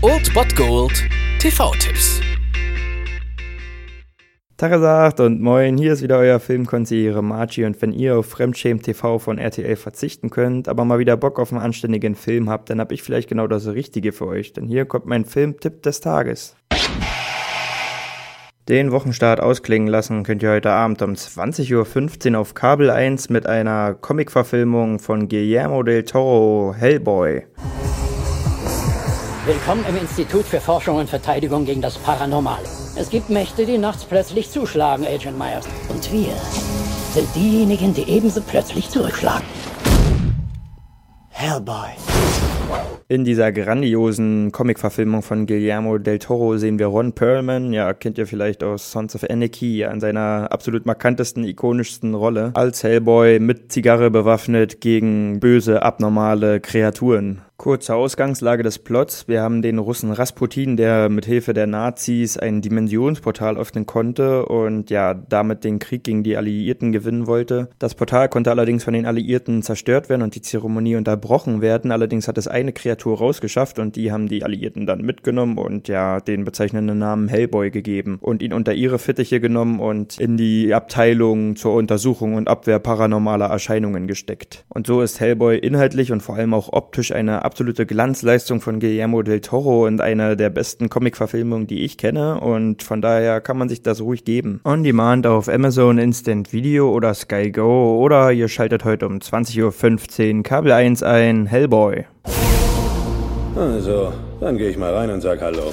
Old Bot Gold TV-Tipps. Tagesacht und moin, hier ist wieder euer Filmkonsigliere Margie und wenn ihr auf Fremdschämen TV von RTL verzichten könnt, aber mal wieder Bock auf einen anständigen Film habt, dann hab ich vielleicht genau das Richtige für euch, denn hier kommt mein Filmtipp des Tages. Den Wochenstart ausklingen lassen könnt ihr heute Abend um 20.15 Uhr auf Kabel 1 mit einer Comicverfilmung von Guillermo del Toro, Hellboy. Willkommen im Institut für Forschung und Verteidigung gegen das Paranormale. Es gibt Mächte, die nachts plötzlich zuschlagen, Agent Myers. Und wir sind diejenigen, die ebenso plötzlich zurückschlagen. Hellboy. In dieser grandiosen Comic-Verfilmung von Guillermo del Toro sehen wir Ron Perlman, ja, kennt ihr vielleicht aus Sons of Anarchy, ja, in seiner absolut markantesten, ikonischsten Rolle, als Hellboy mit Zigarre bewaffnet gegen böse, abnormale Kreaturen. Kurze Ausgangslage des Plots. Wir haben den Russen Rasputin, der mit Hilfe der Nazis ein Dimensionsportal öffnen konnte und ja, damit den Krieg gegen die Alliierten gewinnen wollte. Das Portal konnte allerdings von den Alliierten zerstört werden und die Zeremonie unterbrochen werden. Allerdings hat es eine Kreatur rausgeschafft und die haben die Alliierten dann mitgenommen und ja, den bezeichnenden Namen Hellboy gegeben und ihn unter ihre Fittiche genommen und in die Abteilung zur Untersuchung und Abwehr paranormaler Erscheinungen gesteckt. Und so ist Hellboy inhaltlich und vor allem auch optisch eine absolute Glanzleistung von Guillermo del Toro und eine der besten Comic-Verfilmungen, die ich kenne. Und von daher kann man sich das ruhig geben. On Demand auf Amazon Instant Video oder Sky Go oder ihr schaltet heute um 20.15 Uhr Kabel 1 ein Hellboy. Also, dann gehe ich mal rein und sag Hallo.